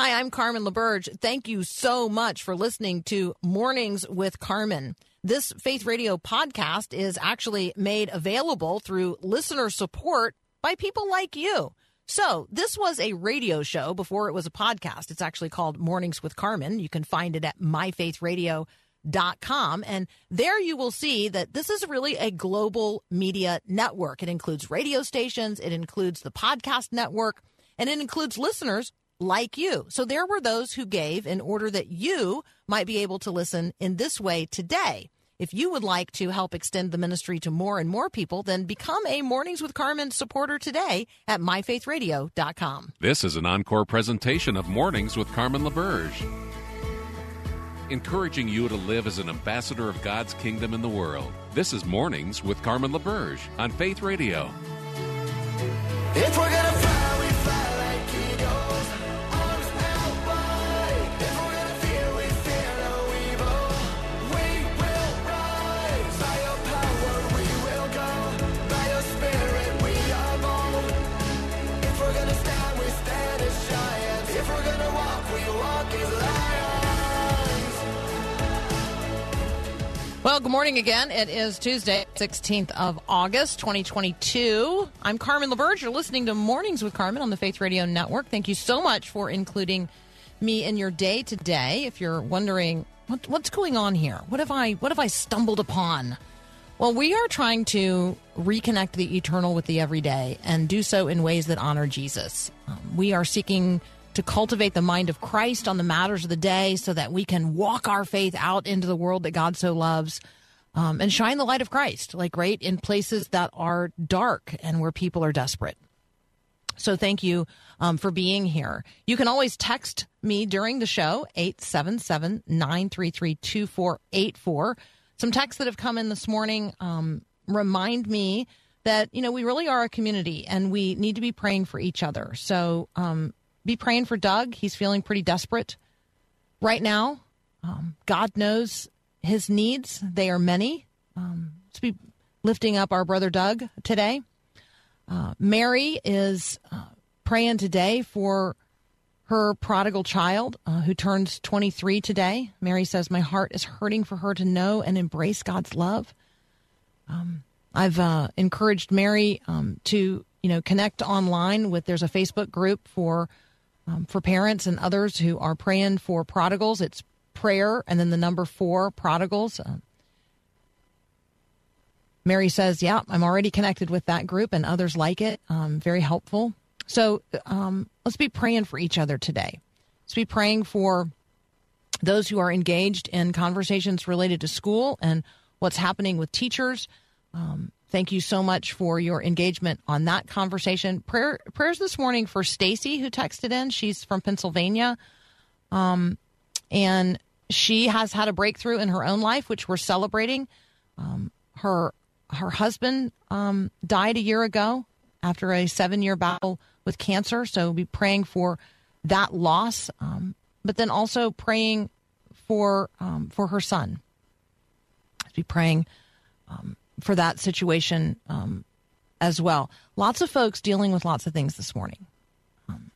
Hi, I'm Carmen LaBerge. Thank you so much for listening to Mornings with Carmen. This Faith Radio podcast is actually made available through listener support by people like you. So, this was a radio show before it was a podcast. It's actually called Mornings with Carmen. You can find it at myfaithradio.com. And there you will see that this is really a global media network. It includes radio stations, it includes the podcast network, and it includes listeners like you. So there were those who gave in order that you might be able to listen in this way today. If you would like to help extend the ministry to more and more people, then become a Mornings with Carmen supporter today at myfaithradio.com. This is an encore presentation of Mornings with Carmen LaBerge, encouraging you to live as an ambassador of God's kingdom in the world. This is Mornings with Carmen LaBerge on Faith Radio. If we're gonna Well, good morning again. It is Tuesday, 16th of August, 2022. I'm Carmen LaBerge. You're listening to Mornings with Carmen on the Faith Radio Network. Thank you so much for including me in your day today. If you're wondering what, what's going on here, what have I what have I stumbled upon? Well, we are trying to reconnect the eternal with the everyday and do so in ways that honor Jesus. Um, we are seeking to cultivate the mind of Christ on the matters of the day so that we can walk our faith out into the world that God so loves um, and shine the light of Christ, like right in places that are dark and where people are desperate. So thank you um, for being here. You can always text me during the show, 877 933 2484. Some texts that have come in this morning um, remind me that, you know, we really are a community and we need to be praying for each other. So um, be praying for Doug. He's feeling pretty desperate right now. Um, God knows his needs, they are many. Um, let's be lifting up our brother Doug today. Uh, Mary is uh, praying today for her prodigal child uh, who turns 23 today. Mary says, My heart is hurting for her to know and embrace God's love. Um, I've uh, encouraged Mary um, to, you know, connect online with, there's a Facebook group for um, for parents and others who are praying for prodigals. It's prayer and then the number four prodigals. Uh, Mary says, Yeah, I'm already connected with that group and others like it. Um, very helpful. So um, let's be praying for each other today. Let's be praying for those who are engaged in conversations related to school and what's happening with teachers. Um, Thank you so much for your engagement on that conversation. Prayer, prayers this morning for Stacy, who texted in. She's from Pennsylvania, um, and she has had a breakthrough in her own life, which we're celebrating. Um, her her husband um, died a year ago after a seven year battle with cancer. So we'll be praying for that loss, um, but then also praying for um, for her son. Be praying um, for that situation um, as well. Lots of folks dealing with lots of things this morning. Um,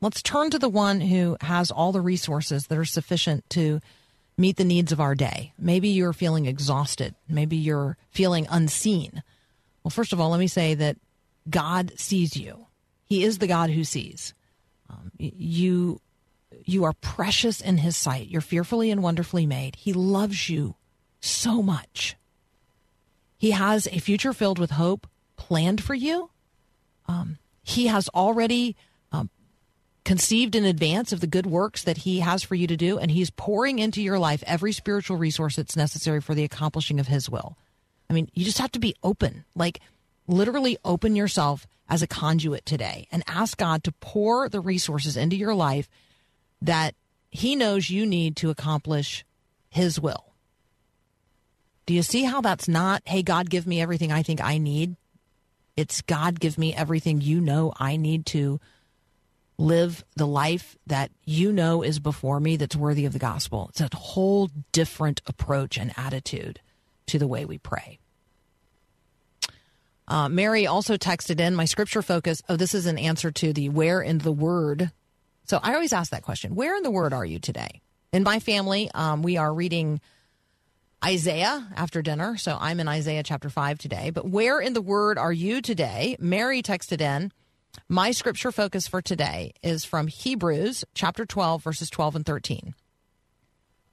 let's turn to the one who has all the resources that are sufficient to meet the needs of our day. Maybe you're feeling exhausted. Maybe you're feeling unseen. Well, first of all, let me say that God sees you. He is the God who sees. Um, you you are precious in his sight. You're fearfully and wonderfully made. He loves you so much. He has a future filled with hope planned for you. Um, he has already um, conceived in advance of the good works that He has for you to do, and He's pouring into your life every spiritual resource that's necessary for the accomplishing of His will. I mean, you just have to be open, like literally open yourself as a conduit today and ask God to pour the resources into your life that He knows you need to accomplish His will. Do you see how that's not, hey, God, give me everything I think I need? It's God, give me everything you know I need to live the life that you know is before me that's worthy of the gospel. It's a whole different approach and attitude to the way we pray. Uh, Mary also texted in my scripture focus. Oh, this is an answer to the where in the word So I always ask that question Where in the Word are you today? In my family, um, we are reading Isaiah after dinner. So I'm in Isaiah chapter 5 today. But where in the Word are you today? Mary texted in. My scripture focus for today is from Hebrews chapter 12, verses 12 and 13.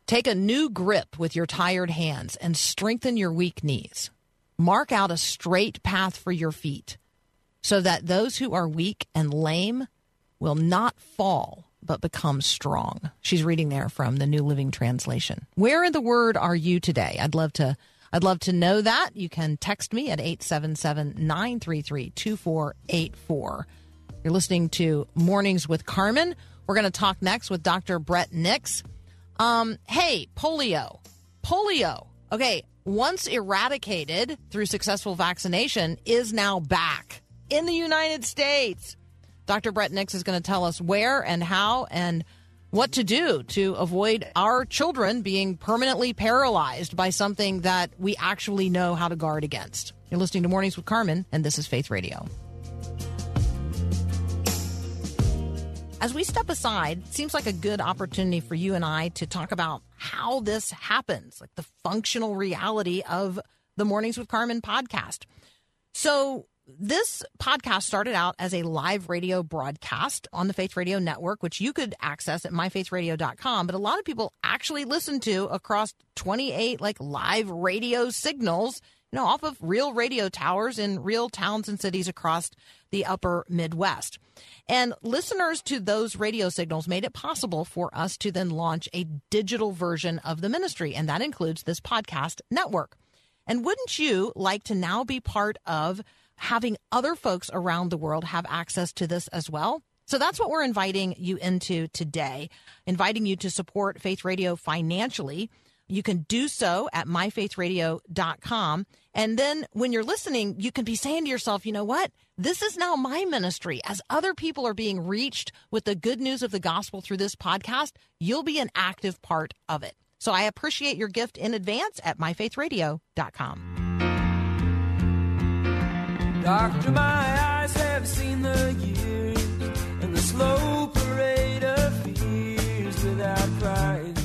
Take a new grip with your tired hands and strengthen your weak knees. Mark out a straight path for your feet so that those who are weak and lame will not fall but become strong. She's reading there from the New Living Translation. Where in the word are you today? I'd love to I'd love to know that. You can text me at 877-933-2484. You're listening to Mornings with Carmen. We're going to talk next with Dr. Bret Nicks. Um, hey, polio. Polio. Okay, once eradicated through successful vaccination is now back in the United States. Dr. Bret Nicks is going to tell us where and how and what to do to avoid our children being permanently paralyzed by something that we actually know how to guard against. You're listening to Mornings with Carmen, and this is Faith Radio. As we step aside, seems like a good opportunity for you and I to talk about how this happens, like the functional reality of the Mornings with Carmen podcast. So, this podcast started out as a live radio broadcast on the Faith Radio Network, which you could access at myfaithradio.com. But a lot of people actually listen to across 28 like live radio signals, you know, off of real radio towers in real towns and cities across the upper Midwest. And listeners to those radio signals made it possible for us to then launch a digital version of the ministry. And that includes this podcast network. And wouldn't you like to now be part of having other folks around the world have access to this as well. So that's what we're inviting you into today, inviting you to support Faith Radio financially. You can do so at myfaithradio.com. And then when you're listening, you can be saying to yourself, you know what? This is now my ministry. As other people are being reached with the good news of the gospel through this podcast, you'll be an active part of it. So I appreciate your gift in advance at myfaithradio.com. Doctor, my eyes have seen the years and the slow parade of fears without crying.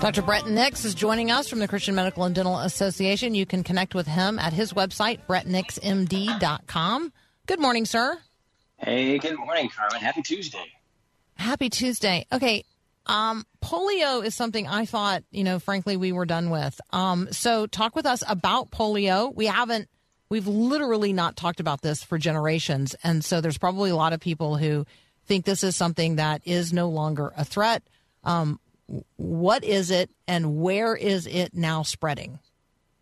Dr. Bret Nicks is joining us from the Christian Medical and Dental Association. You can connect with him at his website, bretnicksmd.com. Good morning, sir. Hey, good morning, Carmen. Happy Tuesday. Happy Tuesday. Okay. Um, polio is something I thought, you know, frankly, we were done with. Um, so talk with us about polio. We haven't We've literally not talked about this for generations. And so there's probably a lot of people who think this is something that is no longer a threat. Um, what is it and where is it now spreading?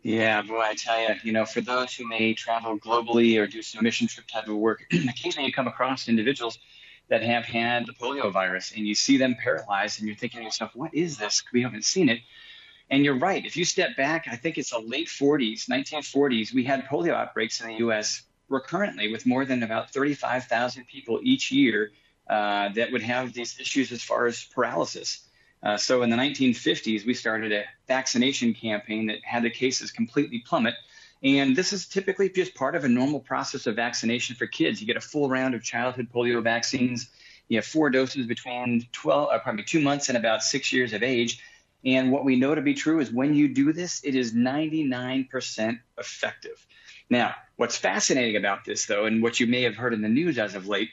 Yeah, boy, I tell you, you know, for those who may travel globally or do some mission trip type of work, occasionally you come across individuals that have had the polio virus and you see them paralyzed and you're thinking to yourself, what is this? We haven't seen it. And you're right. If you step back, I think it's the late 40s, 1940s, we had polio outbreaks in the U.S. recurrently with more than about 35,000 people each year uh, that would have these issues as far as paralysis. Uh, so in the 1950s, we started a vaccination campaign that had the cases completely plummet. And this is typically just part of a normal process of vaccination for kids. You get a full round of childhood polio vaccines. You have four doses between 12, uh, probably two months and about six years of age. And what we know to be true is when you do this, it is 99% effective. Now, what's fascinating about this, though, and what you may have heard in the news as of late,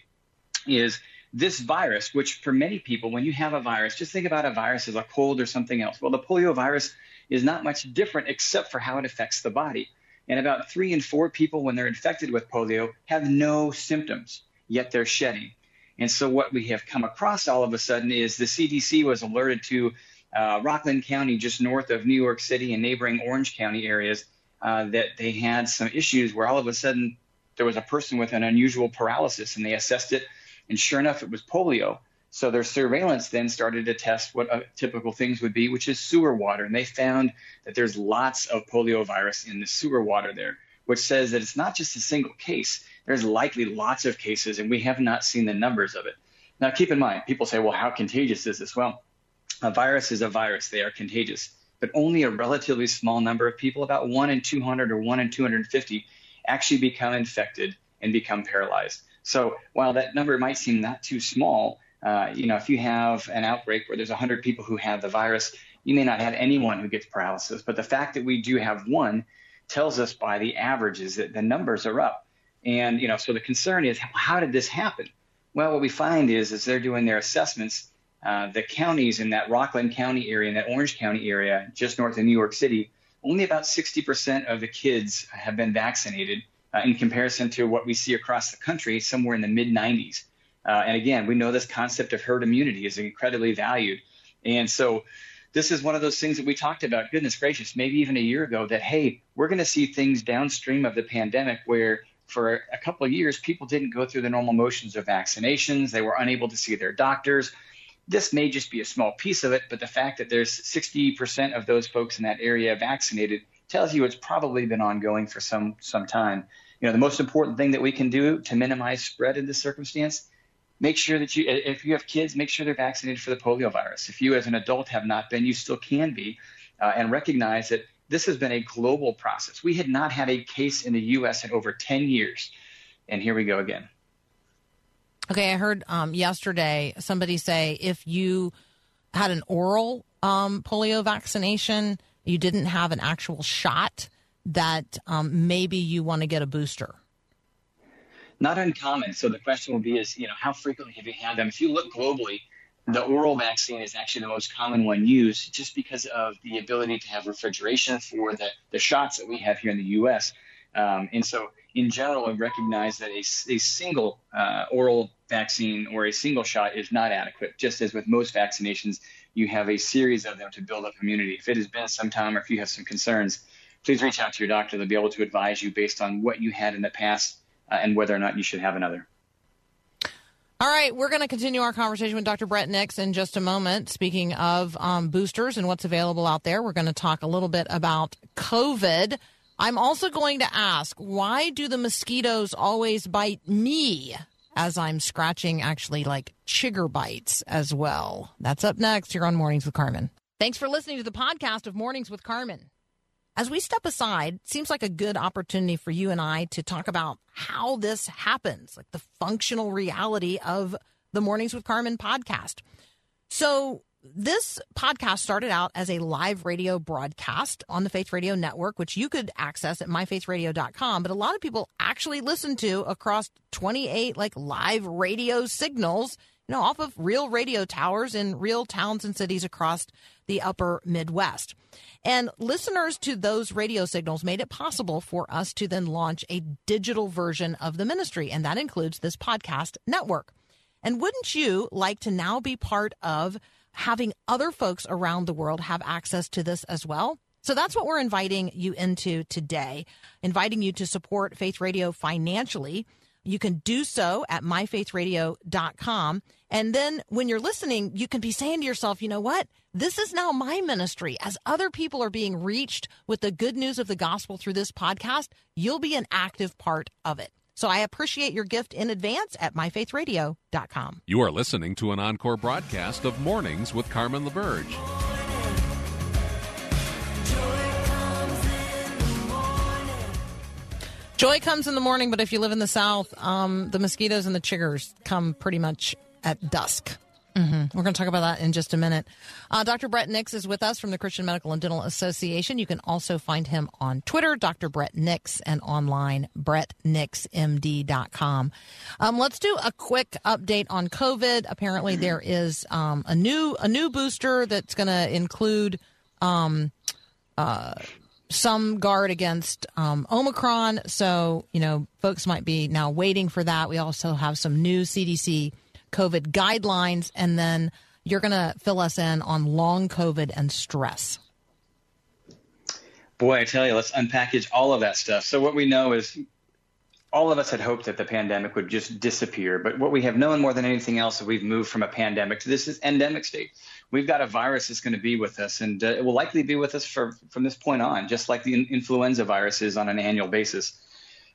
is this virus, which for many people, when you have a virus, just think about a virus as a cold or something else. Well, the polio virus is not much different except for how it affects the body. And about three in four people, when they're infected with polio, have no symptoms, yet they're shedding. And so, what we have come across all of a sudden is the CDC was alerted to uh, Rockland County, just north of New York City and neighboring Orange County areas, uh, that they had some issues where all of a sudden there was a person with an unusual paralysis and they assessed it, and sure enough, it was polio. So their surveillance then started to test what uh, typical things would be, which is sewer water. And they found that there's lots of polio virus in the sewer water there, which says that it's not just a single case. There's likely lots of cases, and we have not seen the numbers of it. Now, keep in mind, people say, well, how contagious is this? Well, a virus is a virus, they are contagious. But only a relatively small number of people, about 1 in 200 or 1 in 250, actually become infected and become paralyzed. So while that number might seem not too small, Uh, you know, if you have an outbreak where there's 100 people who have the virus, you may not have anyone who gets paralysis. But the fact that we do have one tells us by the averages that the numbers are up. And, you know, so the concern is, how did this happen? Well, what we find is, as they're doing their assessments, uh, the counties in that Rockland County area, in that Orange County area, just north of New York City, only about 60% of the kids have been vaccinated uh, in comparison to what we see across the country, somewhere in the mid 90s. Uh, and again, we know this concept of herd immunity is incredibly valued. And so this is one of those things that we talked about, goodness gracious, maybe even a year ago, that, hey, we're going to see things downstream of the pandemic where for a couple of years, people didn't go through the normal motions of vaccinations. They were unable to see their doctors. This may just be a small piece of it, but the fact that there's 60% of those folks in that area vaccinated tells you it's probably been ongoing for some some time. You know, the most important thing that we can do to minimize spread in this circumstance make sure that you, if you have kids, make sure they're vaccinated for the polio virus. If you as an adult have not been, you still can be, uh, and recognize that this has been a global process. We had not had a case in the U.S. in over 10 years, and here we go again. Okay, I heard um, yesterday somebody say if you had an oral um, polio vaccination, you didn't have an actual shot, that um, maybe you want to get a booster not uncommon. So the question will be is, you know, how frequently have you had them? If you look globally, the oral vaccine is actually the most common one used just because of the ability to have refrigeration for the, the shots that we have here in the U.S. Um, and so, in general, we recognize that a, a single uh, oral vaccine or a single shot is not adequate. Just as with most vaccinations, you have a series of them to build up immunity. If it has been some time or if you have some concerns, please reach out to your doctor. They'll be able to advise you based on what you had in the past uh, and whether or not you should have another. All right, we're going to continue our conversation with Dr. Bret Nicks in just a moment. Speaking of um, boosters and what's available out there, we're going to talk a little bit about COVID. I'm also going to ask why do the mosquitoes always bite me as I'm scratching actually like chigger bites as well? That's up next here on Mornings with Carmen. Thanks for listening to the podcast of Mornings with Carmen. As we step aside, seems like a good opportunity for you and I to talk about how this happens, like the functional reality of the Mornings with Carmen podcast. So, this podcast started out as a live radio broadcast on the Faith Radio Network, which you could access at myfaithradio.com. But a lot of people actually listen to across 28 like live radio signals, you know, off of real radio towers in real towns and cities across the upper Midwest. And listeners to those radio signals made it possible for us to then launch a digital version of the ministry, and that includes this podcast network. And wouldn't you like to now be part of having other folks around the world have access to this as well? So that's what we're inviting you into today, inviting you to support Faith Radio financially. You can do so at myfaithradio.com. And then when you're listening, you can be saying to yourself, you know what? This is now my ministry. As other people are being reached with the good news of the gospel through this podcast, you'll be an active part of it. So I appreciate your gift in advance at myfaithradio.com. You are listening to an encore broadcast of Mornings with Carmen LaBerge. Joy comes in the morning, but if you live in the South, um, the mosquitoes and the chiggers come pretty much at dusk. Mm-hmm. We're going to talk about that in just a minute. Uh, Dr. Bret Nicks is with us from the Christian Medical and Dental Association. You can also find him on Twitter, Dr. Bret Nicks, and online, bretnicksmd.com. Um, let's do a quick update on COVID. Apparently, there is um, a new a new booster that's going to include um, uh, some guard against um, Omicron. So, you know, folks might be now waiting for that. We also have some new CDC COVID guidelines, and then you're going to fill us in on long COVID and stress. Boy, I tell you, let's unpackage all of that stuff. So, what we know is all of us had hoped that the pandemic would just disappear. But what we have known more than anything else is we've moved from a pandemic to this endemic state. We've got a virus that's going to be with us, and uh, it will likely be with us for, from this point on, just like the influenza virus is on an annual basis.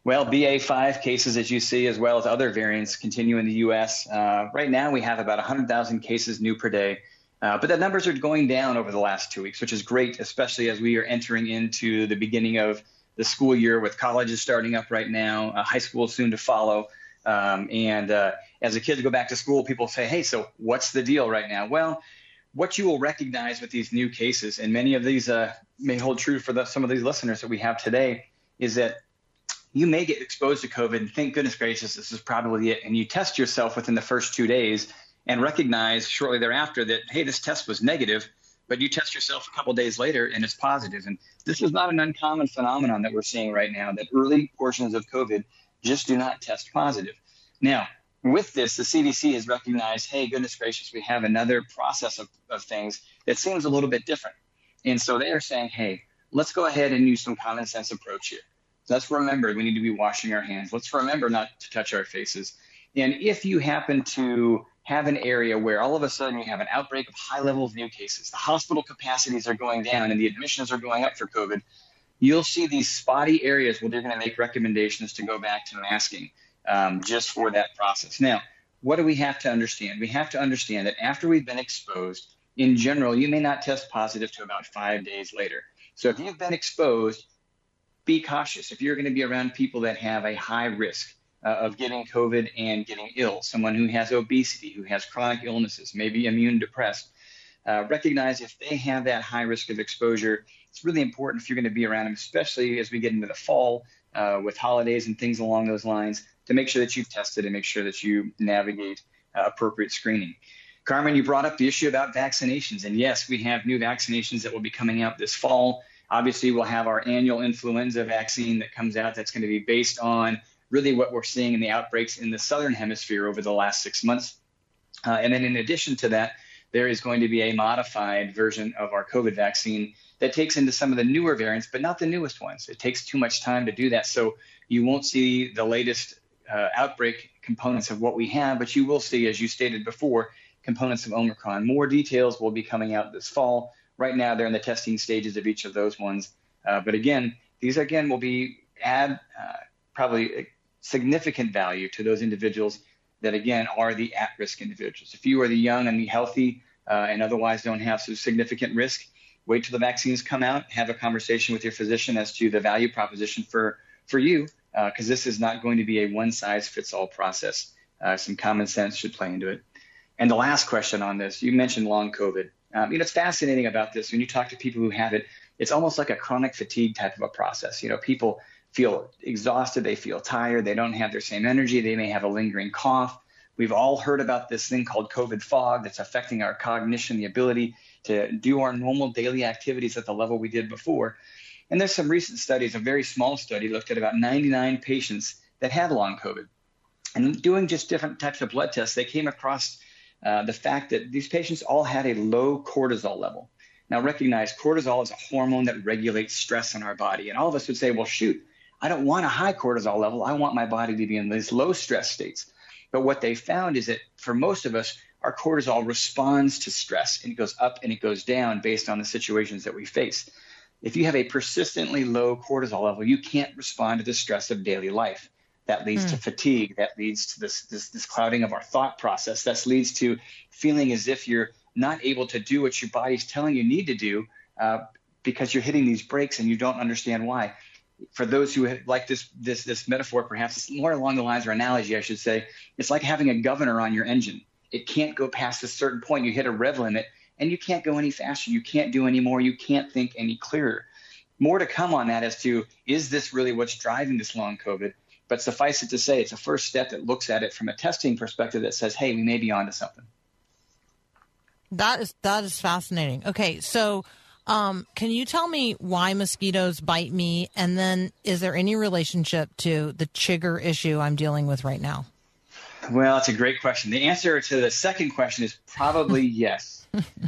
Well, BA5 cases, as you see, as well as other variants, continue in the U.S. Uh, right now, we have about 100,000 cases new per day. Uh, but the numbers are going down over the last two weeks, which is great, especially as we are entering into the beginning of the school year with colleges starting up right now, uh, high school soon to follow. Um, and uh, as the kids go back to school, people say, hey, so what's the deal right now? Well, what you will recognize with these new cases, and many of these uh, may hold true for the, some of these listeners that we have today, is that you may get exposed to COVID and think, goodness gracious, this is probably it. And you test yourself within the first two days and recognize shortly thereafter that, hey, this test was negative, but you test yourself a couple days later and it's positive. And this is not an uncommon phenomenon that we're seeing right now, that early portions of COVID just do not test positive. Now, with this, the CDC has recognized, hey, goodness gracious, we have another process of, of things that seems a little bit different. And so they are saying, hey, let's go ahead and use some common sense approach here. Let's remember we need to be washing our hands. Let's remember not to touch our faces. And if you happen to have an area where all of a sudden you have an outbreak of high level of new cases, the hospital capacities are going down and the admissions are going up for COVID, you'll see these spotty areas where they're going to make recommendations to go back to masking um, just for that process. Now, what do we have to understand? We have to understand that after we've been exposed, in general, you may not test positive to about five days later. So if you've been exposed, be cautious. If you're going to be around people that have a high risk uh, of getting COVID and getting ill, someone who has obesity, who has chronic illnesses, maybe immune depressed, uh, recognize if they have that high risk of exposure, it's really important if you're going to be around them, especially as we get into the fall uh, with holidays and things along those lines, to make sure that you've tested and make sure that you navigate uh, appropriate screening. Carmen, you brought up the issue about vaccinations. And yes, we have new vaccinations that will be coming out this fall. Obviously, we'll have our annual influenza vaccine that comes out that's going to be based on really what we're seeing in the outbreaks in the southern hemisphere over the last six months. Uh, and then, in addition to that, there is going to be a modified version of our COVID vaccine that takes into some of the newer variants, but not the newest ones. It takes too much time to do that. So you won't see the latest uh, outbreak components of what we have, but you will see, as you stated before, components of Omicron. More details will be coming out this fall. Right now, they're in the testing stages of each of those ones. Uh, but again, these again will be add uh, probably significant value to those individuals that again are the at-risk individuals. If you are the young and the healthy uh, and otherwise don't have some significant risk, wait till the vaccines come out. Have a conversation with your physician as to the value proposition for for you, because uh, this is not going to be a one-size-fits-all process. Uh, some common sense should play into it. And the last question on this, you mentioned long COVID. Um, you know, it's fascinating about this. When you talk to people who have it, it's almost like a chronic fatigue type of a process. You know, people feel exhausted, they feel tired, they don't have their same energy, they may have a lingering cough. We've all heard about this thing called COVID fog that's affecting our cognition, the ability to do our normal daily activities at the level we did before. And there's some recent studies, a very small study looked at about 99 patients that had long COVID. And doing just different types of blood tests, they came across uh, the fact that these patients all had a low cortisol level. Now, recognize cortisol is a hormone that regulates stress in our body. And all of us would say, well, shoot, I don't want a high cortisol level. I want my body to be in these low stress states. But what they found is that for most of us, our cortisol responds to stress and it goes up and it goes down based on the situations that we face. If you have a persistently low cortisol level, you can't respond to the stress of daily life. That leads mm. to hmm. fatigue. That leads to this, this, this clouding of our thought process. That leads to feeling as if you're not able to do what your body's telling you need to do uh, because you're hitting these breaks and you don't understand why. For those who like this this this metaphor, perhaps it's more along the lines or analogy, I should say. It's like having a governor on your engine. It can't go past a certain point. You hit a rev limit, and you can't go any faster. You can't do any more. You can't think any clearer. More to come on that as to is this really what's driving this long COVID? But suffice it to say, it's a first step that looks at it from a testing perspective that says, hey, we may be onto something. That is that is fascinating. Okay, so um, can you tell me why mosquitoes bite me, and then is there any relationship to the chigger issue I'm dealing with right now? Well, that's a great question. The answer to the second question is probably yes.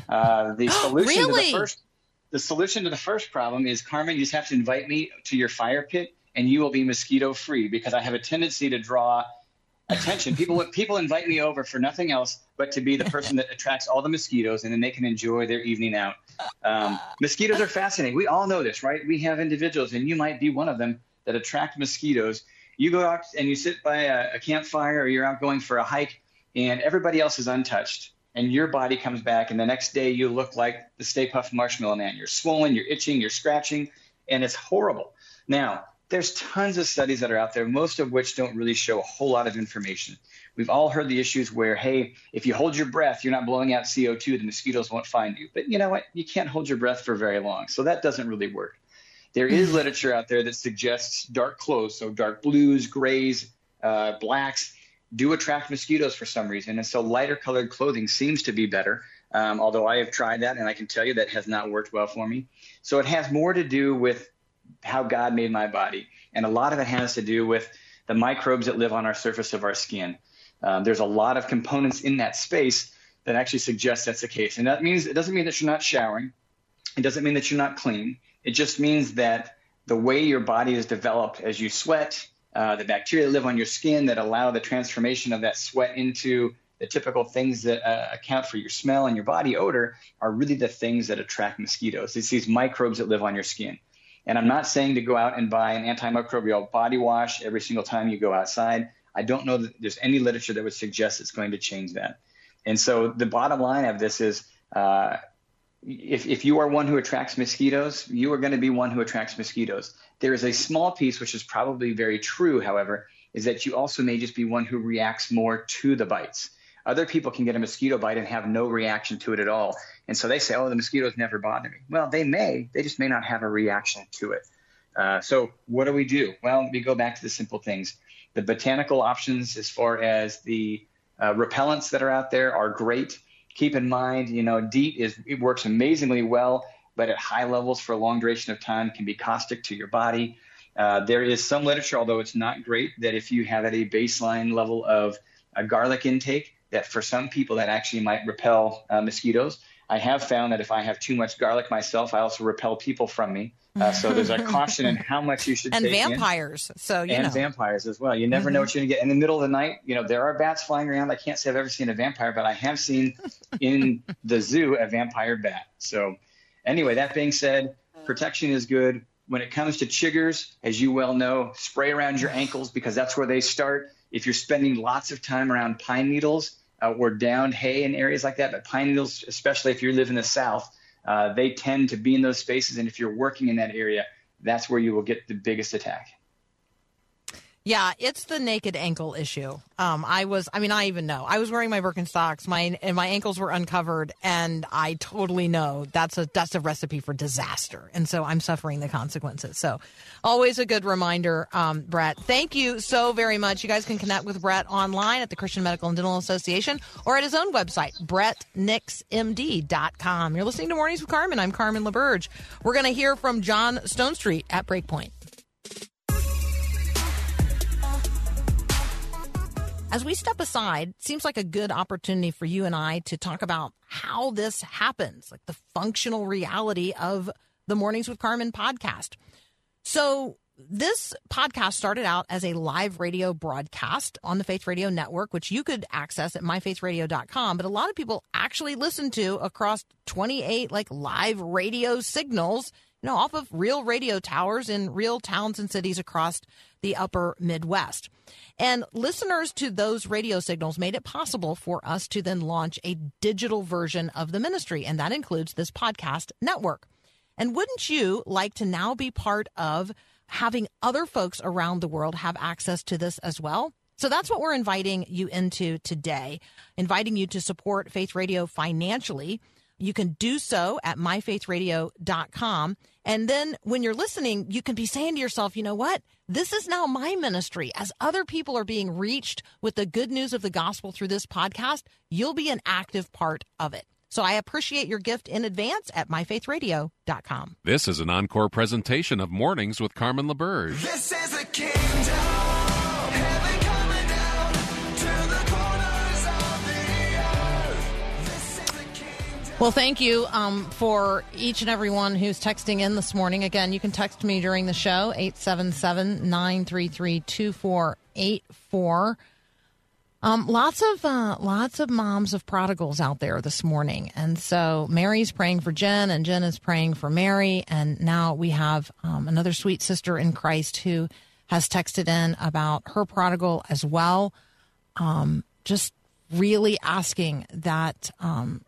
Uh, the solution really? to the first the solution to the first problem is Carmen. You just have to invite me to your fire pit and you will be mosquito free because I have a tendency to draw attention. People people invite me over for nothing else but to be the person that attracts all the mosquitoes, and then they can enjoy their evening out. Um, mosquitoes are fascinating. We all know this, right? We have individuals, and you might be one of them that attract mosquitoes. You go out and you sit by a, a campfire, or you're out going for a hike, and everybody else is untouched. And your body comes back, and the next day you look like the Stay Puft Marshmallow Man. You're swollen, you're itching, you're scratching, and it's horrible. Now, there's tons of studies that are out there, most of which don't really show a whole lot of information. We've all heard the issues where, hey, if you hold your breath, you're not blowing out CO2, the mosquitoes won't find you. But you know what? You can't hold your breath for very long. So that doesn't really work. There is literature out there that suggests dark clothes, so dark blues, grays, uh, blacks, do attract mosquitoes for some reason. And so lighter colored clothing seems to be better. Um, although I have tried that and I can tell you that has not worked well for me. So it has more to do with how God made my body. And a lot of it has to do with the microbes that live on our surface of our skin. Um, there's a lot of components in that space that actually suggest that's the case. And that means it doesn't mean that you're not showering. It doesn't mean that you're not clean. It just means that the way your body is developed as you sweat, uh, the bacteria that live on your skin that allow the transformation of that sweat into the typical things that uh, account for your smell and your body odor are really the things that attract mosquitoes. It's these microbes that live on your skin. And I'm not saying to go out and buy an antimicrobial body wash every single time you go outside. I don't know that there's any literature that would suggest it's going to change that. And so the bottom line of this is uh, if, if you are one who attracts mosquitoes, you are going to be one who attracts mosquitoes. There is a small piece, which is probably very true, however, is that you also may just be one who reacts more to the bites. Other people can get a mosquito bite and have no reaction to it at all. And so they say, oh, the mosquitoes never bother me. Well, they may, they just may not have a reaction to it. Uh, so what do we do? Well, we go back to the simple things. The botanical options, as far as the uh, repellents that are out there, are great. Keep in mind, you know, DEET is it works amazingly well, but at high levels for a long duration of time can be caustic to your body. Uh, there is some literature, although it's not great, that if you have at a baseline level of a garlic intake, that for some people that actually might repel uh, mosquitoes. I have found that if I have too much garlic myself, I also repel people from me. Uh, so there's a caution in how much you should and vampires. In. So you and know. vampires as well. You never mm-hmm. know what you're gonna get in the middle of the night. You know there are bats flying around. I can't say I've ever seen a vampire, but I have seen in the zoo a vampire bat. So anyway, that being said, protection is good. When it comes to chiggers, as you well know, spray around your ankles because that's where they start. If you're spending lots of time around pine needles, uh, or downed hay in areas like that. But pine needles, especially if you live in the south, uh, they tend to be in those spaces. And if you're working in that area, that's where you will get the biggest attack. Yeah, it's the naked ankle issue. Um, I was, I mean, I even know. I was wearing my Birkenstocks, my and my ankles were uncovered, and I totally know that's a that's a recipe for disaster. And so I'm suffering the consequences. So, always a good reminder, um, Bret. Thank you so very much. You guys can connect with Bret online at the Christian Medical and Dental Association or at his own website, bretnicksmd.com. You're listening to Mornings with Carmen. I'm Carmen LaBerge. We're going to hear from John Stonestreet at Breakpoint. As we step aside, seems like a good opportunity for you and I to talk about how this happens, like the functional reality of the Mornings with Carmen podcast. So, this podcast started out as a live radio broadcast on the Faith Radio Network, which you could access at myfaithradio.com. But a lot of people actually listen to across 28 like live radio signals, you know, off of real radio towers in real towns and cities across the upper Midwest. And listeners to those radio signals made it possible for us to then launch a digital version of the ministry, and that includes this podcast network. And wouldn't you like to now be part of having other folks around the world have access to this as well? So that's what we're inviting you into today, inviting you to support Faith Radio financially. You can do so at myfaithradio.com. And then when you're listening, you can be saying to yourself, you know what? This is now my ministry. As other people are being reached with the good news of the gospel through this podcast, you'll be an active part of it. So I appreciate your gift in advance at myfaithradio.com. This is an encore presentation of Mornings with Carmen LaBerge. This is Well, thank you um, for each and every one who's texting in this morning. Again, you can text me during the show, 877 933 2484. Um, lots of uh, lots of moms of prodigals out there this morning, and so Mary's praying for Jen, and Jen is praying for Mary, and now we have um, another sweet sister in Christ who has texted in about her prodigal as well. Um, just really asking that um,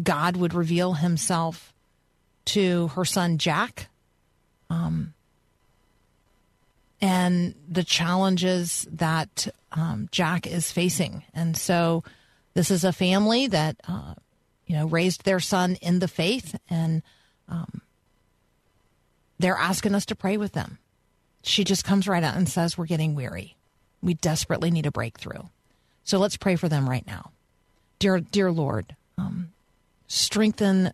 God would reveal Himself to her son Jack. Um, and the challenges that um, Jack is facing. And so, this is a family that uh, you know raised their son in the faith, and um, they're asking us to pray with them. She just comes right out and says, "We're getting weary. We desperately need a breakthrough." So let's pray for them right now, dear dear Lord. Um, strengthen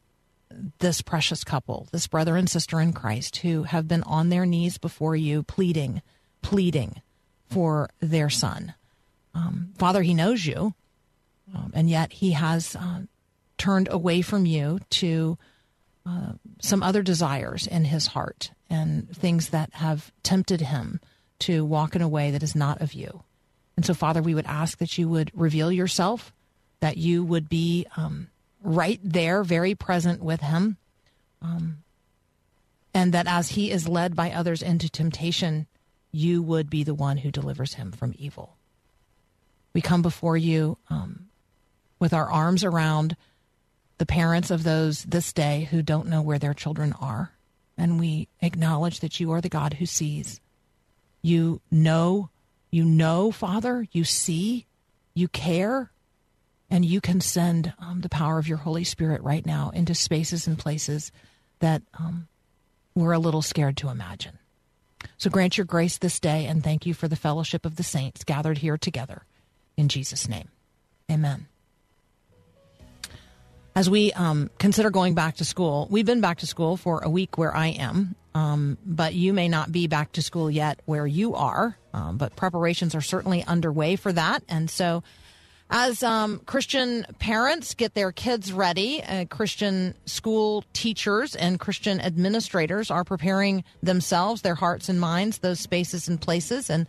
this precious couple, this brother and sister in Christ, who have been on their knees before you, pleading, pleading for their son. Um, Father, he knows you, um, and yet he has uh, turned away from you to uh, some other desires in his heart and things that have tempted him to walk in a way that is not of you. And so, Father, we would ask that you would reveal yourself, that you would be um, right there, very present with him, um, and that as he is led by others into temptation, you would be the one who delivers him from evil. We come before you um, with our arms around the parents of those this day who don't know where their children are. And we acknowledge that you are the God who sees. You know, you know, Father, you see, you care, and you can send um, the power of your Holy Spirit right now into spaces and places that um, we're a little scared to imagine. So grant your grace this day, and thank you for the fellowship of the saints gathered here together. In Jesus' name, amen. As we um, consider going back to school, we've been back to school for a week where I am, um, but you may not be back to school yet where you are. Um, but preparations are certainly underway for that. And so, as um, Christian parents get their kids ready, uh, Christian school teachers and Christian administrators are preparing themselves, their hearts and minds, those spaces and places. And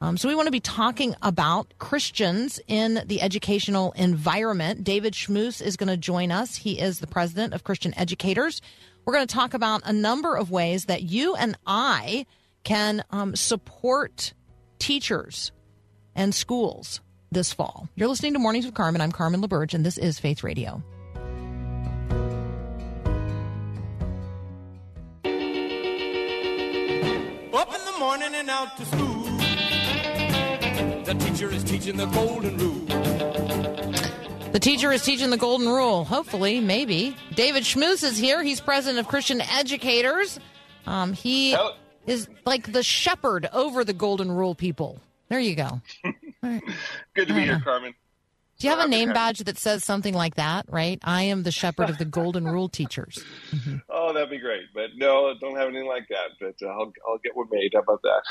um, so we want to be talking about Christians in the educational environment. David Schmus is going to join us. He is the president of Christian Educators. We're going to talk about a number of ways that you and I can um, support teachers and schools this fall. You're listening to Mornings with Carmen. I'm Carmen LaBerge, and this is Faith Radio. Up in the morning and out to school. The teacher is teaching the golden rule. The teacher is teaching the golden rule. Hopefully, maybe. David Schmus is here. He's president of Christian Educators. Um, he Hello. is like the shepherd over the golden rule people. There you go. Good to be Uh-huh. here, Carmen. Do you have a name badge that says something like that, right? I am the shepherd of the golden rule teachers. Oh, that'd be great. But no, don't have anything like that. But uh, I'll I'll get one made. How about that?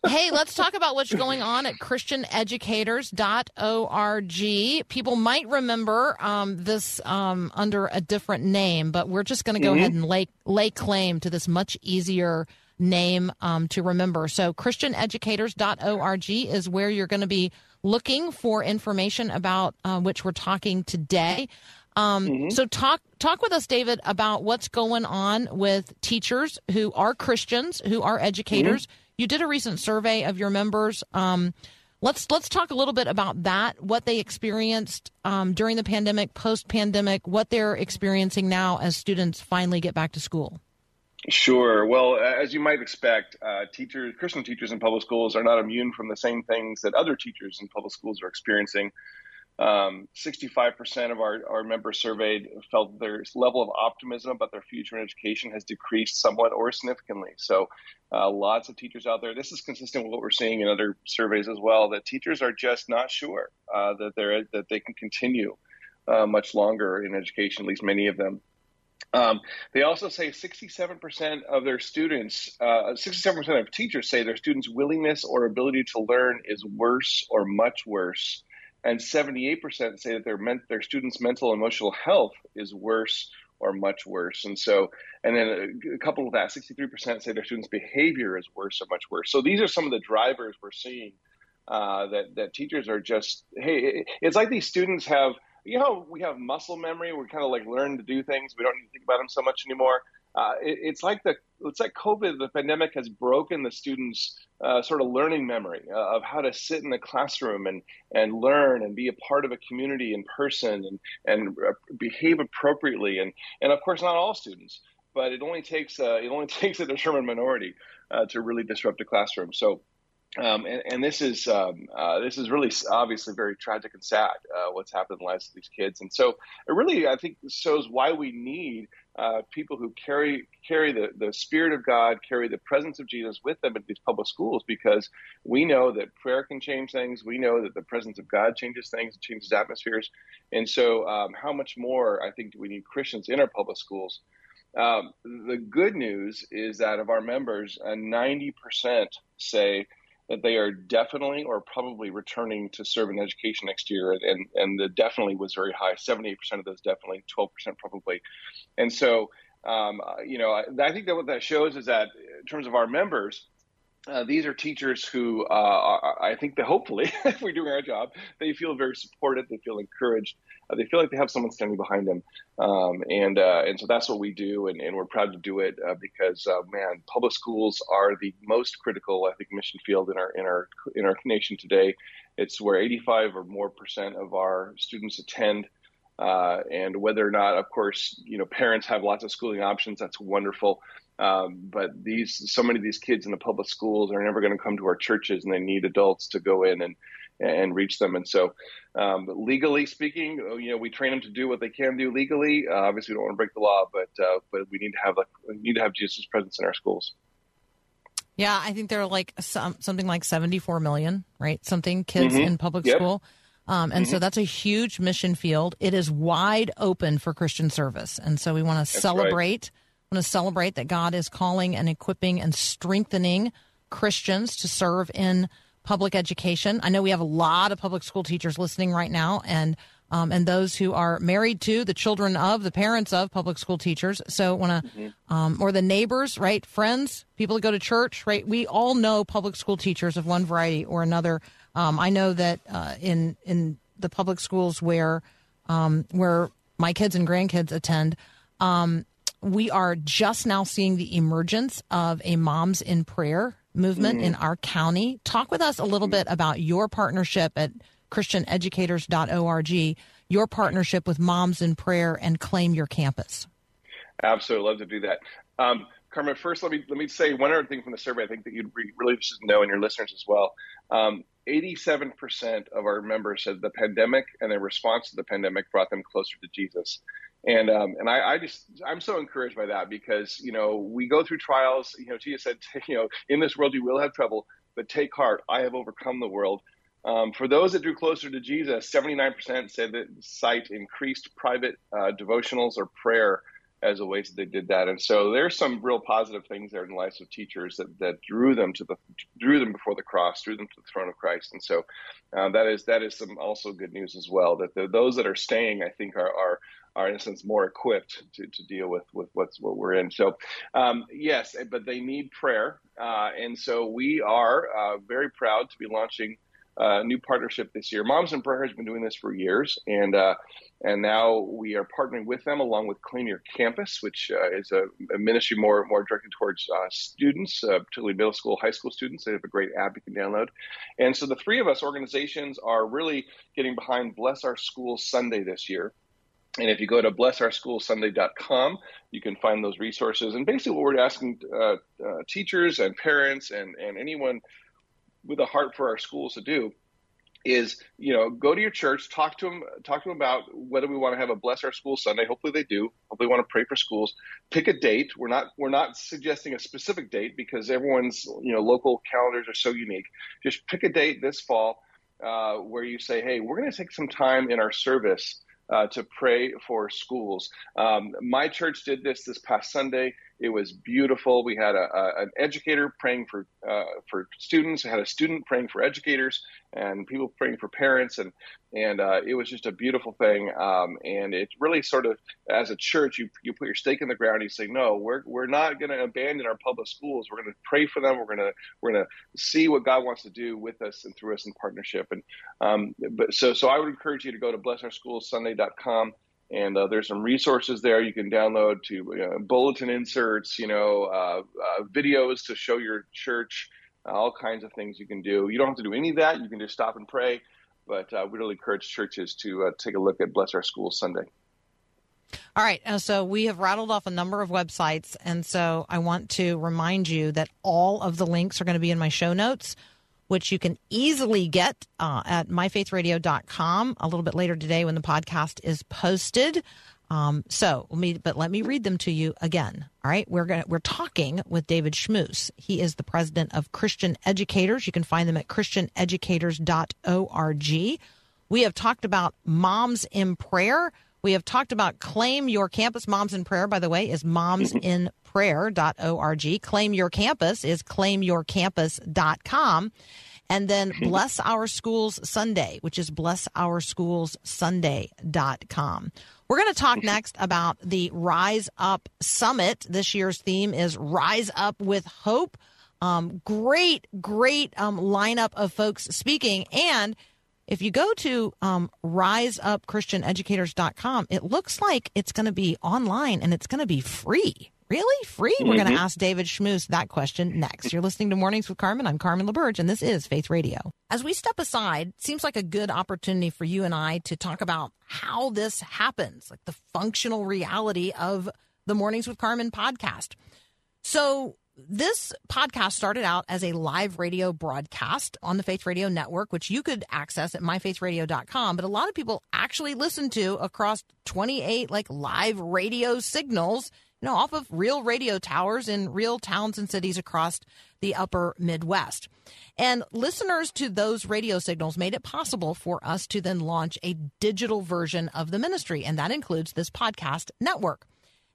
hey, let's talk about what's going on at christianeducators.org. People might remember um, this um, under a different name, but we're just going to go ahead and lay, lay claim to this much easier name um, to remember. So, christianeducators.org is where you're going to be looking for information about uh, which we're talking today. Um, So talk talk with us, David, about what's going on with teachers who are Christians, who are educators. You did a recent survey of your members. Um, let's let's talk a little bit about that. What they experienced um, during the pandemic, post pandemic, what they're experiencing now as students finally get back to school. Sure. Well, as you might expect, uh, teachers, Christian teachers in public schools are not immune from the same things that other teachers in public schools are experiencing. Um, 65% of our, our members surveyed felt their level of optimism about their future in education has decreased somewhat or significantly. So, uh, lots of teachers out there. This is consistent with what we're seeing in other surveys as well. That teachers are just not sure uh, that they're that they can continue uh, much longer in education. At least many of them. Um, they also say 67% of their students, uh, 67% of teachers say their students' willingness or ability to learn is worse or much worse, and 78% say that their men- their students' mental and emotional health is worse or much worse. And so, and then a, a couple of that, 63% say their students' behavior is worse or much worse. So these are some of the drivers we're seeing uh, that that teachers are just hey, it- it's like these students have you know we have muscle memory. We kind of like learn to do things. We don't need to think about them so much anymore. Uh, it, it's like the it's like COVID. The pandemic has broken the students' uh, sort of learning memory uh, of how to sit in the classroom and and learn and be a part of a community in person and and uh, behave appropriately. And and of course, not all students. but it only takes a, it only takes a determined minority uh, to really disrupt a classroom. So. Um, and, and this is um, uh, this is really obviously very tragic and sad uh, what's happened in the lives of these kids, and so it really I think shows why we need uh, people who carry carry the, the spirit of God, carry the presence of Jesus with them in these public schools, because we know that prayer can change things. We know that the presence of God changes things, changes atmospheres, and so um, how much more I think do we need Christians in our public schools? Um, the good news is that of our members, uh, ninety percent say that they are definitely or probably returning to serve in education next year, and and the definitely was very high, seventy eight percent of those definitely, twelve percent probably, and so um, you know I, I think that what that shows is that in terms of our members. Uh, these are teachers who uh, are, I think that hopefully, if we're doing our job, they feel very supported, they feel encouraged, uh, they feel like they have someone standing behind them, um, and uh, and so that's what we do, and, and we're proud to do it uh, because uh, man, public schools are the most critical, I think, mission field in our in our in our nation today. It's where 85 or more percent of our students attend. Uh, and whether or not, of course, you know, parents have lots of schooling options. That's wonderful. Um, but these, so many of these kids in the public schools are never going to come to our churches, and they need adults to go in and and reach them. And so, um, legally speaking, you know, we train them to do what they can do legally. Uh, obviously, we don't want to break the law, but uh, but we need to have like we need to have Jesus' presence in our schools. Yeah, I think there are like some, something like 74 million, right? Something kids Mhm. in public Yep. school. Um, and so that's a huge mission field. It is wide open for Christian service. And so we want to right. celebrate, want to celebrate that God is calling and equipping and strengthening Christians to serve in public education. I know we have a lot of public school teachers listening right now and um, and those who are married to the children of the parents of public school teachers. So want to, um, or the neighbors, right? Friends, people that go to church, right? We all know public school teachers of one variety or another. Um, I know that uh, in in the public schools where um, where my kids and grandkids attend, um, we are just now seeing the emergence of a moms in prayer movement in our county. Talk with us a little bit about your partnership at christianeducators.org, your partnership with Moms in Prayer and Claim Your Campus. Absolutely, love to do that. Um, Carmen, first let me let me say one other thing from the survey. I think that you'd re- really should know, and your listeners as well. Um, 87% of our members said the pandemic and their response to the pandemic brought them closer to Jesus. And um, and I, I just I'm so encouraged by that because you know we go through trials. You know, Jesus said, you know, in this world you will have trouble, but take heart, I have overcome the world. Um, for those that drew closer to Jesus, 79% said that cite increased private uh, devotionals or prayer as a ways that they did that. And so there's some real positive things there in the lives of teachers that, that drew them to the drew them before the cross, drew them to the throne of Christ. And so uh, that is that is some also good news as well. That the, those that are staying, I think, are are are in a sense more equipped to, to deal with with what's what we're in. So um, yes, but they need prayer, uh, and so we are uh, very proud to be launching a new partnership this year. Moms in Prayer has been doing this for years, and uh, and now we are partnering with them along with Claim Your Campus, which uh, is a, a ministry more more directed towards uh, students, uh, particularly middle school, high school students. They have a great app you can download, and so the three of us organizations are really getting behind Bless Our Schools Sunday this year. And if you go to blessourschoolsunday.com, you can find those resources. And basically, what we're asking uh, uh, teachers and parents and, and anyone with a heart for our schools to do is you know go to your church talk to them talk to them about whether we want to have a bless our school sunday. Hopefully they do. Hopefully want to pray for schools. Pick a date. We're not we're not suggesting a specific date because everyone's you know local calendars are so unique. Just pick a date this fall uh, where you say hey we're going to take some time in our service uh, to pray for schools. Um, my church did this this past Sunday. It was beautiful. We had a, a, an educator praying for uh, for students. We had a student praying for educators, and people praying for parents, and and uh, it was just a beautiful thing. Um, and it really sort of, as a church, you you put your stake in the ground. And you say, no, we're we're not going to abandon our public schools. We're going to pray for them. We're going to we're going to see what God wants to do with us and through us in partnership. And um, but so so I would encourage you to go to blessourschoolsunday.com and uh, there's some resources there you can download to uh, bulletin inserts, you know, uh, uh, videos to show your church, all kinds of things you can do. You don't have to do any of that. You can just stop and pray. But uh, we really encourage churches to uh, take a look at Bless Our Schools Sunday. All right. uh, So we have rattled off a number of websites. And so I want to remind you that all of the links are going to be in my show notes, which you can easily get uh, at myfaithradio.com a little bit later today when the podcast is posted. Um, so let me, but let me read them to you again. All right. We're going to, we're talking with David Schmus. He is the president of Christian Educators. You can find them at christianeducators.org. We have talked about moms in prayer. We have talked about claim your campus. Moms in prayer, by the way, is momsinprayer.org. Claim your campus is claimyourcampus.com. And then Bless Our Schools Sunday, which is blessourschools.sunday.com. We're going to talk next about the Rise Up Summit. This year's theme is Rise Up with Hope. Um, great, great um, lineup of folks speaking. And if you go to um, riseupchristianeducators.com, it looks like it's going to be online and it's going to be free. Really? Free? We're going to mm-hmm. ask David Schmus that question next. You're listening to Mornings with Carmen. I'm Carmen LaBerge, and this is Faith Radio. As we step aside, seems like a good opportunity for you and I to talk about how this happens, like the functional reality of the Mornings with Carmen podcast. So, this podcast started out as a live radio broadcast on the Faith Radio Network, which you could access at myfaithradio.com. But a lot of people actually listen to across 28 like live radio signals, you know, off of real radio towers in real towns and cities across the upper Midwest. And listeners to those radio signals made it possible for us to then launch a digital version of the ministry. And that includes this podcast network.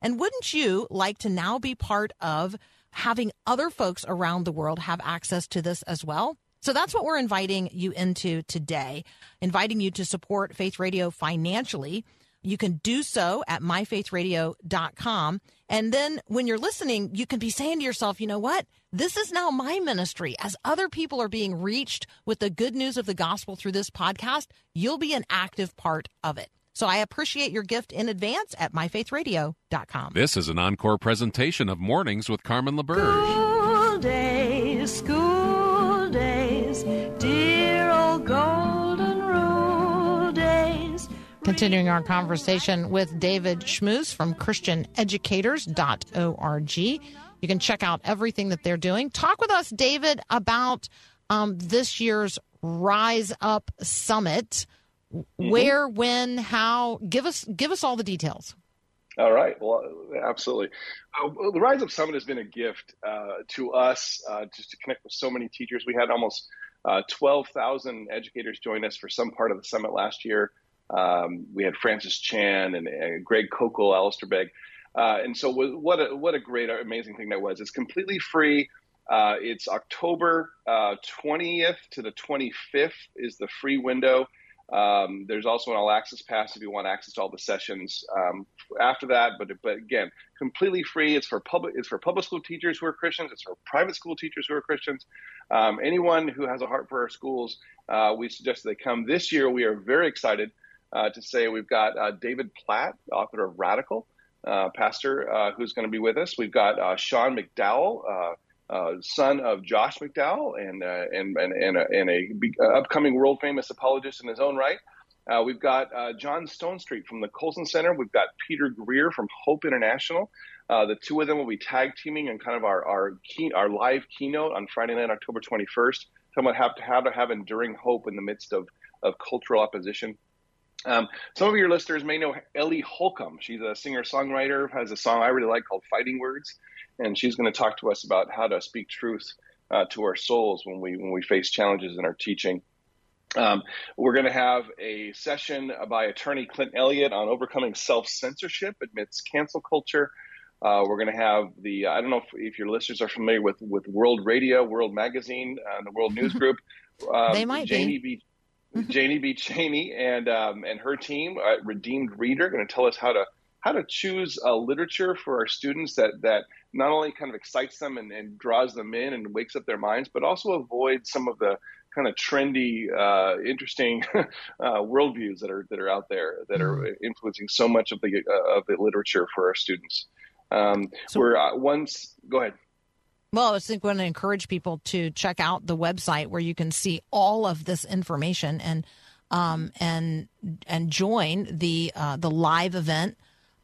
And wouldn't you like to now be part of having other folks around the world have access to this as well? So that's what we're inviting you into today, inviting you to support Faith Radio financially. You can do so at myfaithradio.com. And then when you're listening, you can be saying to yourself, you know what? This is now my ministry. As other people are being reached with the good news of the gospel through this podcast, you'll be an active part of it. So I appreciate your gift in advance at myfaithradio.com. This is an encore presentation of Mornings with Carmen LaBerge. School days, school Continuing our conversation with David Schmus from ChristianEducators.org. You can check out everything that they're doing. Talk with us, David, about um, this year's Rise Up Summit. Where, when, how? Give us give us all the details. All right. Well, absolutely. Uh, the Rise Up Summit has been a gift uh, to us uh, just to connect with so many teachers. We had almost uh, 12,000 educators join us for some part of the summit last year. Um, we had Francis Chan and, and Greg Koukl, Alistair Begg. Uh, and so what a, what a great, amazing thing that was. It's completely free. Uh, it's October uh, 20th to the 25th is the free window. Um, there's also an all access pass if you want access to all the sessions um, after that. But but again, completely free. It's for public. It's for public school teachers who are Christians. It's for private school teachers who are Christians. Um, anyone who has a heart for our schools, uh, we suggest they come. This year, we are very excited uh, to say we've got uh, David Platt, author of Radical, uh, pastor, uh, who's going to be with us. We've got uh, Sean McDowell. Uh, son of Josh McDowell and and and and a, and a upcoming world famous apologist in his own right. We've got John Stonestreet from the Colson Center. We've got Peter Greer from Hope International. The two of them will be tag teaming in kind of our our key, our live keynote on Friday night, October 21st, talking about how to how to have enduring hope in the midst of of cultural opposition. Um, some of your listeners may know Ellie Holcomb. She's a singer songwriter, has a song I really like called Fighting Words, and she's going to talk to us about how to speak truth uh, to our souls when we when we face challenges in our teaching. Um, we're going to have a session by attorney Clint Elliott on overcoming self censorship amidst cancel culture. Uh, we're going to have the I don't know if, if your listeners are familiar with with World Radio, World Magazine, uh, the World News Group. Um, They might be. B. Janie B. Cheaney and um, and her team, uh, Redeemed Reader, going to tell us how to how to choose uh, literature for our students that that not only kind of excites them and, and draws them in and wakes up their minds, but also avoids some of the kind of trendy, uh, interesting uh, worldviews that are that are out there that are influencing so much of the uh, of the literature for our students. Um, So- we're uh, once go ahead. Well, I was think going to encourage people to check out the website where you can see all of this information and um, and and join the uh, the live event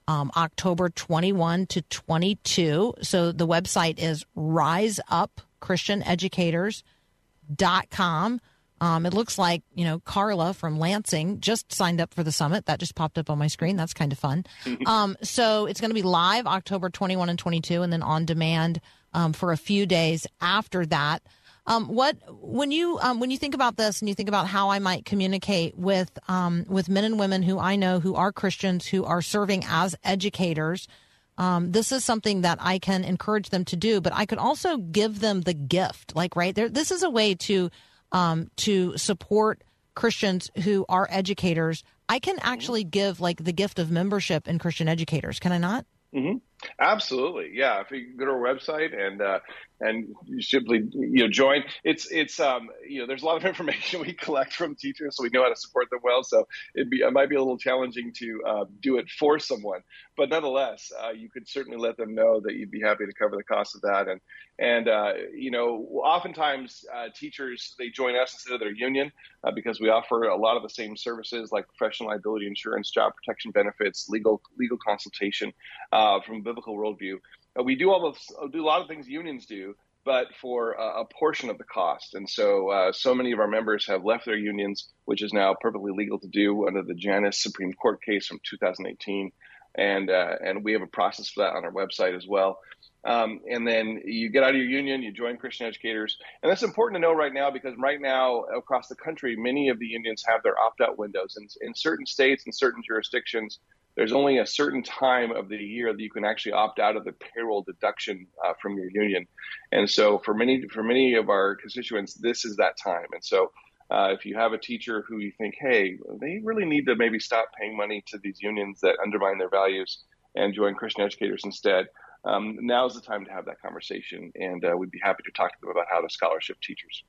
um, October 21 to 22. So the website is riseupchristianeducators.com. Um, it looks like, you know, Carla from Lansing just signed up for the summit. That just popped up on my screen. That's kind of fun. um, so it's going to be live October 21 and 22 and then on demand um, for a few days after that. Um, what when you um, when you think about this and you think about how I might communicate with um, with men and women who I know who are Christians who are serving as educators, um, this is something that I can encourage them to do. But I could also give them the gift, like right there. This is a way to um, to support Christians who are educators. I can actually give like the gift of membership in Christian educators. Can I not? hmm Absolutely, yeah. If you go to our website and uh, and you simply you know join, it's it's um, you know there's a lot of information we collect from teachers, so we know how to support them well. So it'd be it might be a little challenging to uh, do it for someone, but nonetheless, uh, you could certainly let them know that you'd be happy to cover the cost of that. And and uh, you know oftentimes uh, teachers they join us instead of their union uh, because we offer a lot of the same services like professional liability insurance, job protection benefits, legal legal consultation uh, from a biblical worldview. Uh, we do almost do a lot of things unions do, but for uh, a portion of the cost. And so, uh, so many of our members have left their unions, which is now perfectly legal to do under the Janus Supreme Court case from 2018, and uh, and we have a process for that on our website as well. Um, and then you get out of your union, you join Christian Educators, and that's important to know right now because right now across the country, many of the unions have their opt-out windows, and in certain states and certain jurisdictions, there's only a certain time of the year that you can actually opt out of the payroll deduction uh, from your union. And so for many for many of our constituents, this is that time. And so uh, if you have a teacher who you think, hey, they really need to maybe stop paying money to these unions that undermine their values and join Christian educators instead, um, is the time to have that conversation. And uh, we'd be happy to talk to them about how to scholarship teachers.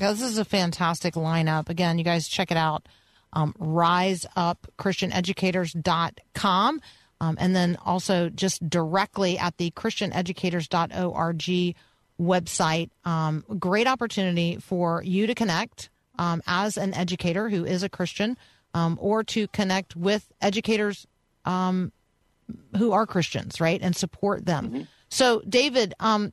Yeah, this is a fantastic lineup. Again, you guys check it out. Um, riseupchristianeducators.com. Um, and then also just directly at the christianeducators.org website. Um, great opportunity for you to connect um, as an educator who is a Christian um, or to connect with educators um, who are Christians, right, and support them. So, David, um,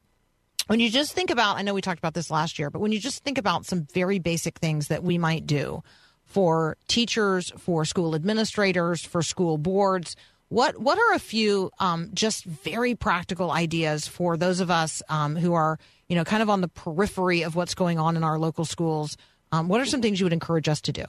when you just think about, I know we talked about this last year, but when you just think about some very basic things that we might do for teachers, for school administrators, for school boards, what what are a few um, just very practical ideas for those of us um, who are you know kind of on the periphery of what's going on in our local schools? Um, what are some things you would encourage us to do?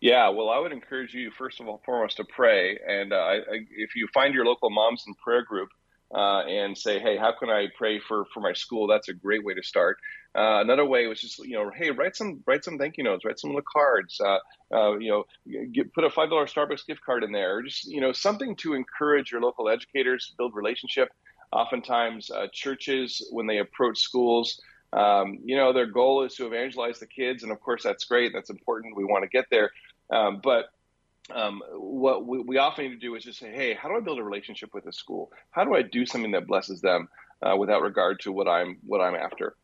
Yeah, well, I would encourage you first of all, foremost, to pray. And uh, I, if you find your local moms and prayer group uh, and say, "Hey, how can I pray for for my school?" That's a great way to start. Uh, another way was just you know, hey, write some write some thank you notes, write some little cards. Uh, uh, you know, get, put a five dollar Starbucks gift card in there, or just you know, something to encourage your local educators, build relationship. Oftentimes, uh, churches when they approach schools. Um, you know, their goal is to evangelize the kids, and of course, that's great. That's important. We want to get there. Um, but um, what we, we, often need to do is just say, hey, how do I build a relationship with a school? How do I do something that blesses them uh, without regard to what I'm what I'm after?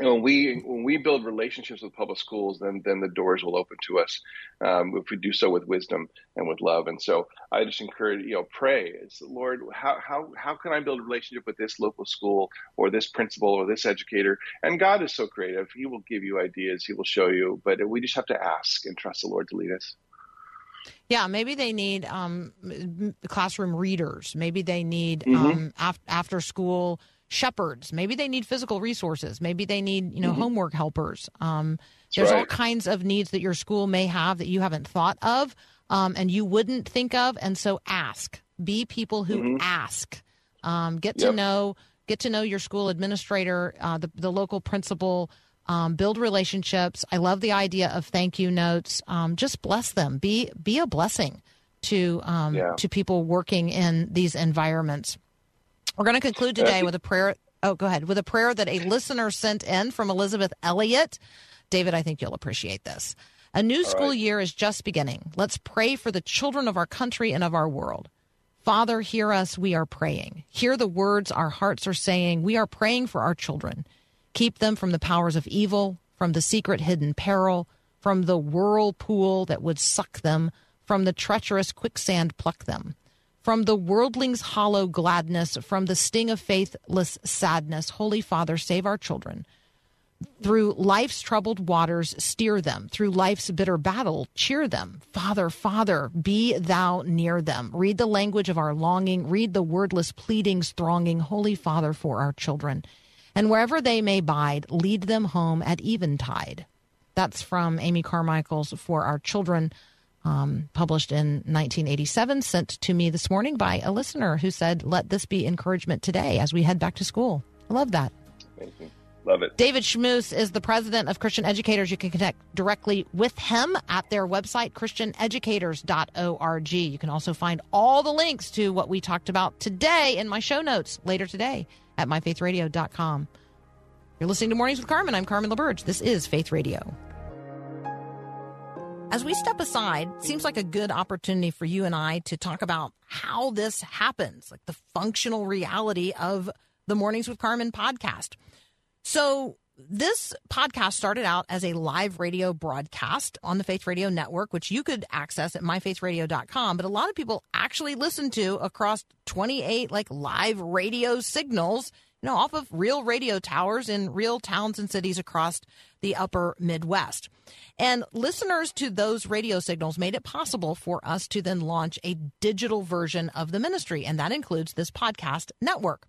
And when we when we build relationships with public schools, then then the doors will open to us um, if we do so with wisdom and with love. And so I just encourage you know pray. It's Lord, how how how can I build a relationship with this local school or this principal or this educator? And God is so creative; He will give you ideas, He will show you. But we just have to ask and trust the Lord to lead us. Yeah, maybe they need um, classroom readers. Maybe they need Mm-hmm. um, af- after school shepherds. Maybe they need physical resources. Maybe they need you know homework helpers. Um, there's all Mm-hmm. kinds of needs that your school may have that you haven't thought of um, and you wouldn't think of. And so ask. Be people who ask. Um, get to Mm-hmm. Know get to know your school administrator, uh, the the local principal. Um, build relationships. I love the idea of thank you notes. Um, just bless them. Be be a blessing to um, Yeah. to people working in these environments. We're going to conclude today with a prayer. Oh, go ahead. With a prayer that a listener sent in from Elisabeth Elliot. David, I think you'll appreciate this. A new school right. year is just beginning. Let's pray for the children of our country and of our world. Father, hear us. We are praying. Hear the words our hearts are saying. We are praying for our children. Keep them from the powers of evil, from the secret hidden peril, from the whirlpool that would suck them, from the treacherous quicksand pluck them. from the worldling's hollow gladness, from the sting of faithless sadness. Holy Father, save our children. Through life's troubled waters, steer them. Through life's bitter battle, cheer them. Father, Father, be thou near them. Read the language of our longing. Read the wordless pleadings thronging. Holy Father, for our children. And wherever they may bide, lead them home at eventide. That's from Amy Carmichael's For Our Children, um, published in 1987, sent to me this morning by a listener who said, Let this be encouragement today as we head back to school. I love that. Amazing. Love it. David Schmus is the president of Christian Educators. You can connect directly with him at their website, christianeducators.org. You can also find all the links to what we talked about today in my show notes later today at myfaithradio.com. You're listening to Mornings with Carmen. I'm Carmen LaBerge. This is Faith Radio. As we step aside, seems like a good opportunity for you and I to talk about how this happens, like the functional reality of the Mornings with Carmen podcast. So, this podcast started out as a live radio broadcast on the Faith Radio Network, which you could access at myfaithradio.com. But a lot of people actually listen to across 28 like live radio signals, you know, off of real radio towers in real towns and cities across the upper Midwest. And listeners to those radio signals made it possible for us to then launch a digital version of the ministry. And that includes this podcast network.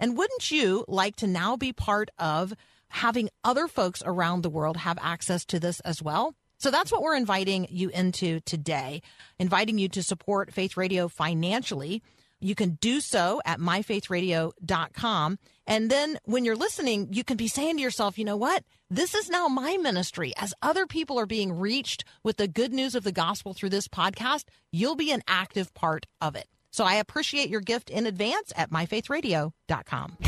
And wouldn't you like to now be part of having other folks around the world have access to this as well? So that's what we're inviting you into today, inviting you to support Faith Radio financially. You can do so at myfaithradio.com. And then when you're listening, you can be saying to yourself, you know what? This is now my ministry. As other people are being reached with the good news of the gospel through this podcast, you'll be an active part of it. So I appreciate your gift in advance at myfaithradio.com.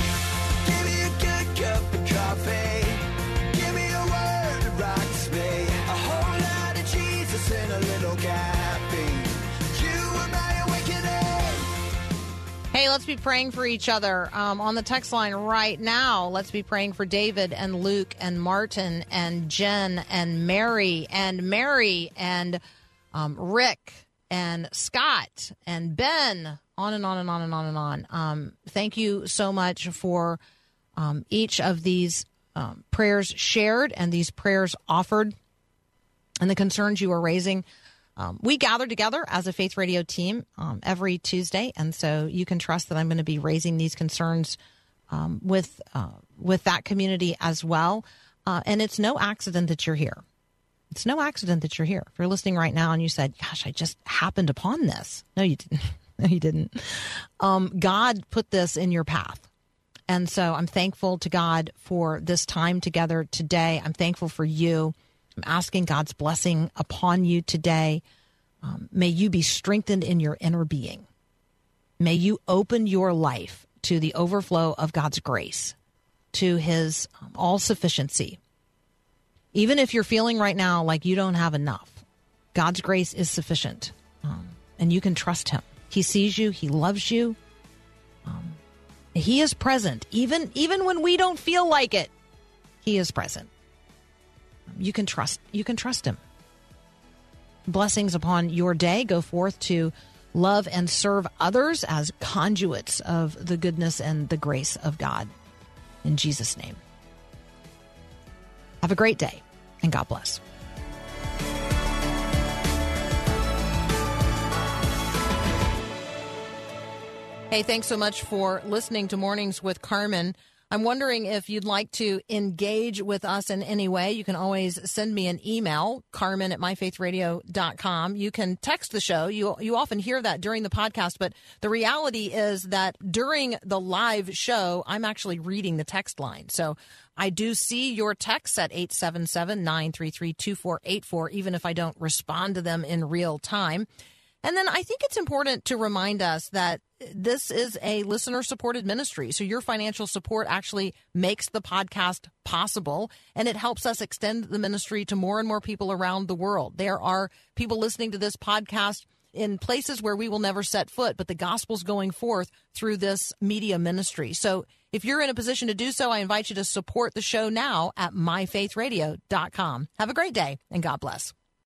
Hey, let's be praying for each other um, on the text line right now. Let's be praying for David and Luke and Martin and Jen and Mary and Mary and um, Rick and Scott and Ben. On and on and on and on and on. Um, thank you so much for um, each of these um, prayers shared and these prayers offered and the concerns you are raising. Um, we gather together as a Faith Radio team um, every Tuesday, and so you can trust that I'm going to be raising these concerns um, with uh, with that community as well. Uh, and it's no accident that you're here. It's no accident that you're here. If you're listening right now and you said, "Gosh, I just happened upon this," no, you didn't. no, you didn't. Um, God put this in your path. And so I'm thankful to God for this time together today. I'm thankful for you. I'm asking God's blessing upon you today. Um, may you be strengthened in your inner being. May you open your life to the overflow of God's grace, to his um, all sufficiency. Even if you're feeling right now like you don't have enough, God's grace is sufficient. Um, and you can trust him. He sees you, he loves you. Um, he is present, even even when we don't feel like it. He is present. You can trust. You can trust him. Blessings upon your day. Go forth to love and serve others as conduits of the goodness and the grace of God. In Jesus' name. Have a great day, and God bless. Hey, thanks so much for listening to Mornings with Carmen. I'm wondering if you'd like to engage with us in any way. You can always send me an email, carmen at myfaithradio.com. You can text the show. You, you often hear that during the podcast, but the reality is that during the live show, I'm actually reading the text line. So I do see your texts at 877 933 2484, even if I don't respond to them in real time. And then I think it's important to remind us that this is a listener supported ministry. So your financial support actually makes the podcast possible and it helps us extend the ministry to more and more people around the world. There are people listening to this podcast in places where we will never set foot, but the gospel's going forth through this media ministry. So if you're in a position to do so, I invite you to support the show now at myfaithradio.com. Have a great day and God bless.